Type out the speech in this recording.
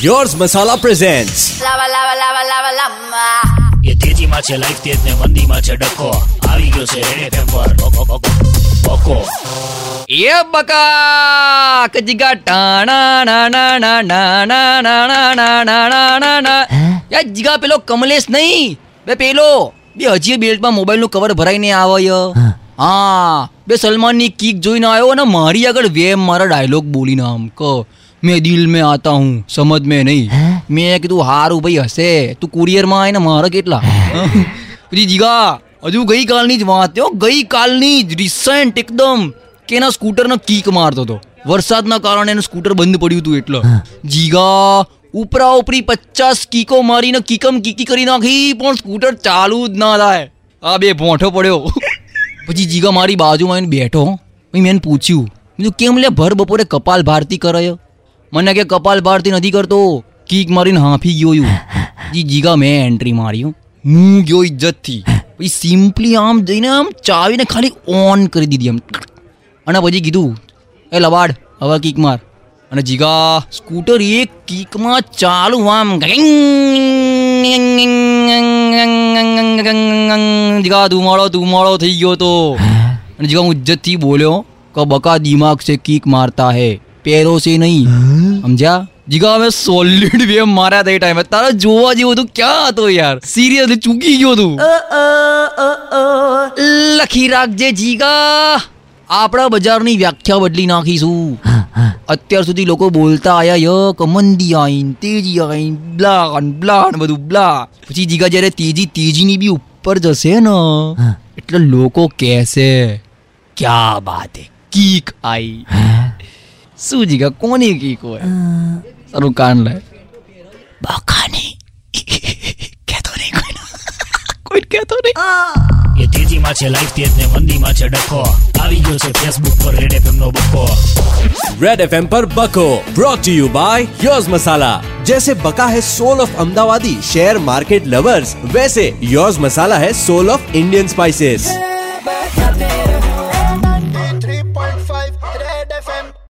Yours મસાલા lava. એ તેજીમાં છે life તેજ ને મંદીમાં છે ડખો આવી ગયો છે રેડ એફએમ પર બકો, એ બકા કજીગા ટાણા ના ના ના ના ના ના ના ના ના ના ના ના યાર જીગા પેલો કમલેશ નહીં બે પેલો બે હજી બેલ્ટમાં મોબાઈલનું કવર ભરાઈને આવે ય. હા બે સલમાનની કિક જોઈને આવ્યો અને મારી આગળ વેમ મારા ડાયલોગ બોલીને આમ ક મેં દિલ મેં આતા હું સમજ મેં નહીં મેં કીધું હારું ભાઈ હશે તું કુરિયરમાં આવીને મારે કેટલા પછી જીગા હજુ ગઈકાલની જ વાત હો ગઈકાલની જ રિસેન્ટ એકદમ કે એના સ્કૂટરનો કીક મારતો હતો વરસાદના કારણે એનું સ્કૂટર બંધ પડ્યું હતું એટલે જીગા ઉપરા ઉપરી પચાસ કીકો મારીને કીકમ કીકી કરી નાખી પણ સ્કૂટર ચાલુ જ ના થાય આ બે ભોંઠો પડ્યો પછી જીગા મારી બાજુમાં બેઠો મેં એને પૂછ્યું મેં કેમ લે ભર બપોરે કપાલ ભારતી કરે છે?" મને કે કપાલ ભારતી નથી કરતો. કીક મારીને હાંફી ગયો છું. જી જીગા મેં એન્ટ્રી મારી હું. ગયો ઇજ્જતથી. પછી સિમ્પલી આમ જઈને આમ ચાવીને ખાલી ઓન કરી દીધી આમ. અને પછી કીધું એ લવાડ હવે કીક માર. અને જીગા સ્કૂટર એક કીકમાં ચાલુ આમ. જીગા ધુમાડો ધુમાડો થઈ ગયો તો. અને જીગા હું ઇજ્જતથી બોલ્યો કે બકા દિમાગ છે કીક મારતા હે. પેરો છે નહીં. સમજ્યા? જીગા અમે સોલિડ વે માર્યા તે ટાઈમે તારે જોવા જેવું તું ક્યાં હતો યાર? સિરિયસલી ચૂકી ગયો તું. લખી રાખજે જીગા. આપણા બજારની વ્યાખ્યા બદલી નાખીશું. અત્યાર સુધી લોકો બોલતા આયા ય કમંદી આઈન તેજી આઈન બ્લા બ્લાન બ્લા બધું બ્લા. પછી જીગા જ્યારે તેજી તેજીની બી ઉપર જશે ને એટલે લોકો કહેશે ક્યા બાત હે? કીક આઈ. શું જીગા કોની કીક હોય સારું કાન લે બકાની કહેતો નહીં કોઈ કોઈ કહેતો નહીં એ તેજીમાં છે લાઈફ તેજ ને મંદીમાં છે ડખો આવી ગયો છે ફેસબુક પર રેડ એફએમ નો બકો रेड एफ पर बको brought to you by yours masala जैसे बका है soul of Ahmedabadi share market lovers वैसे योर्स मसाला है सोल ऑफ इंडियन स्पाइसेस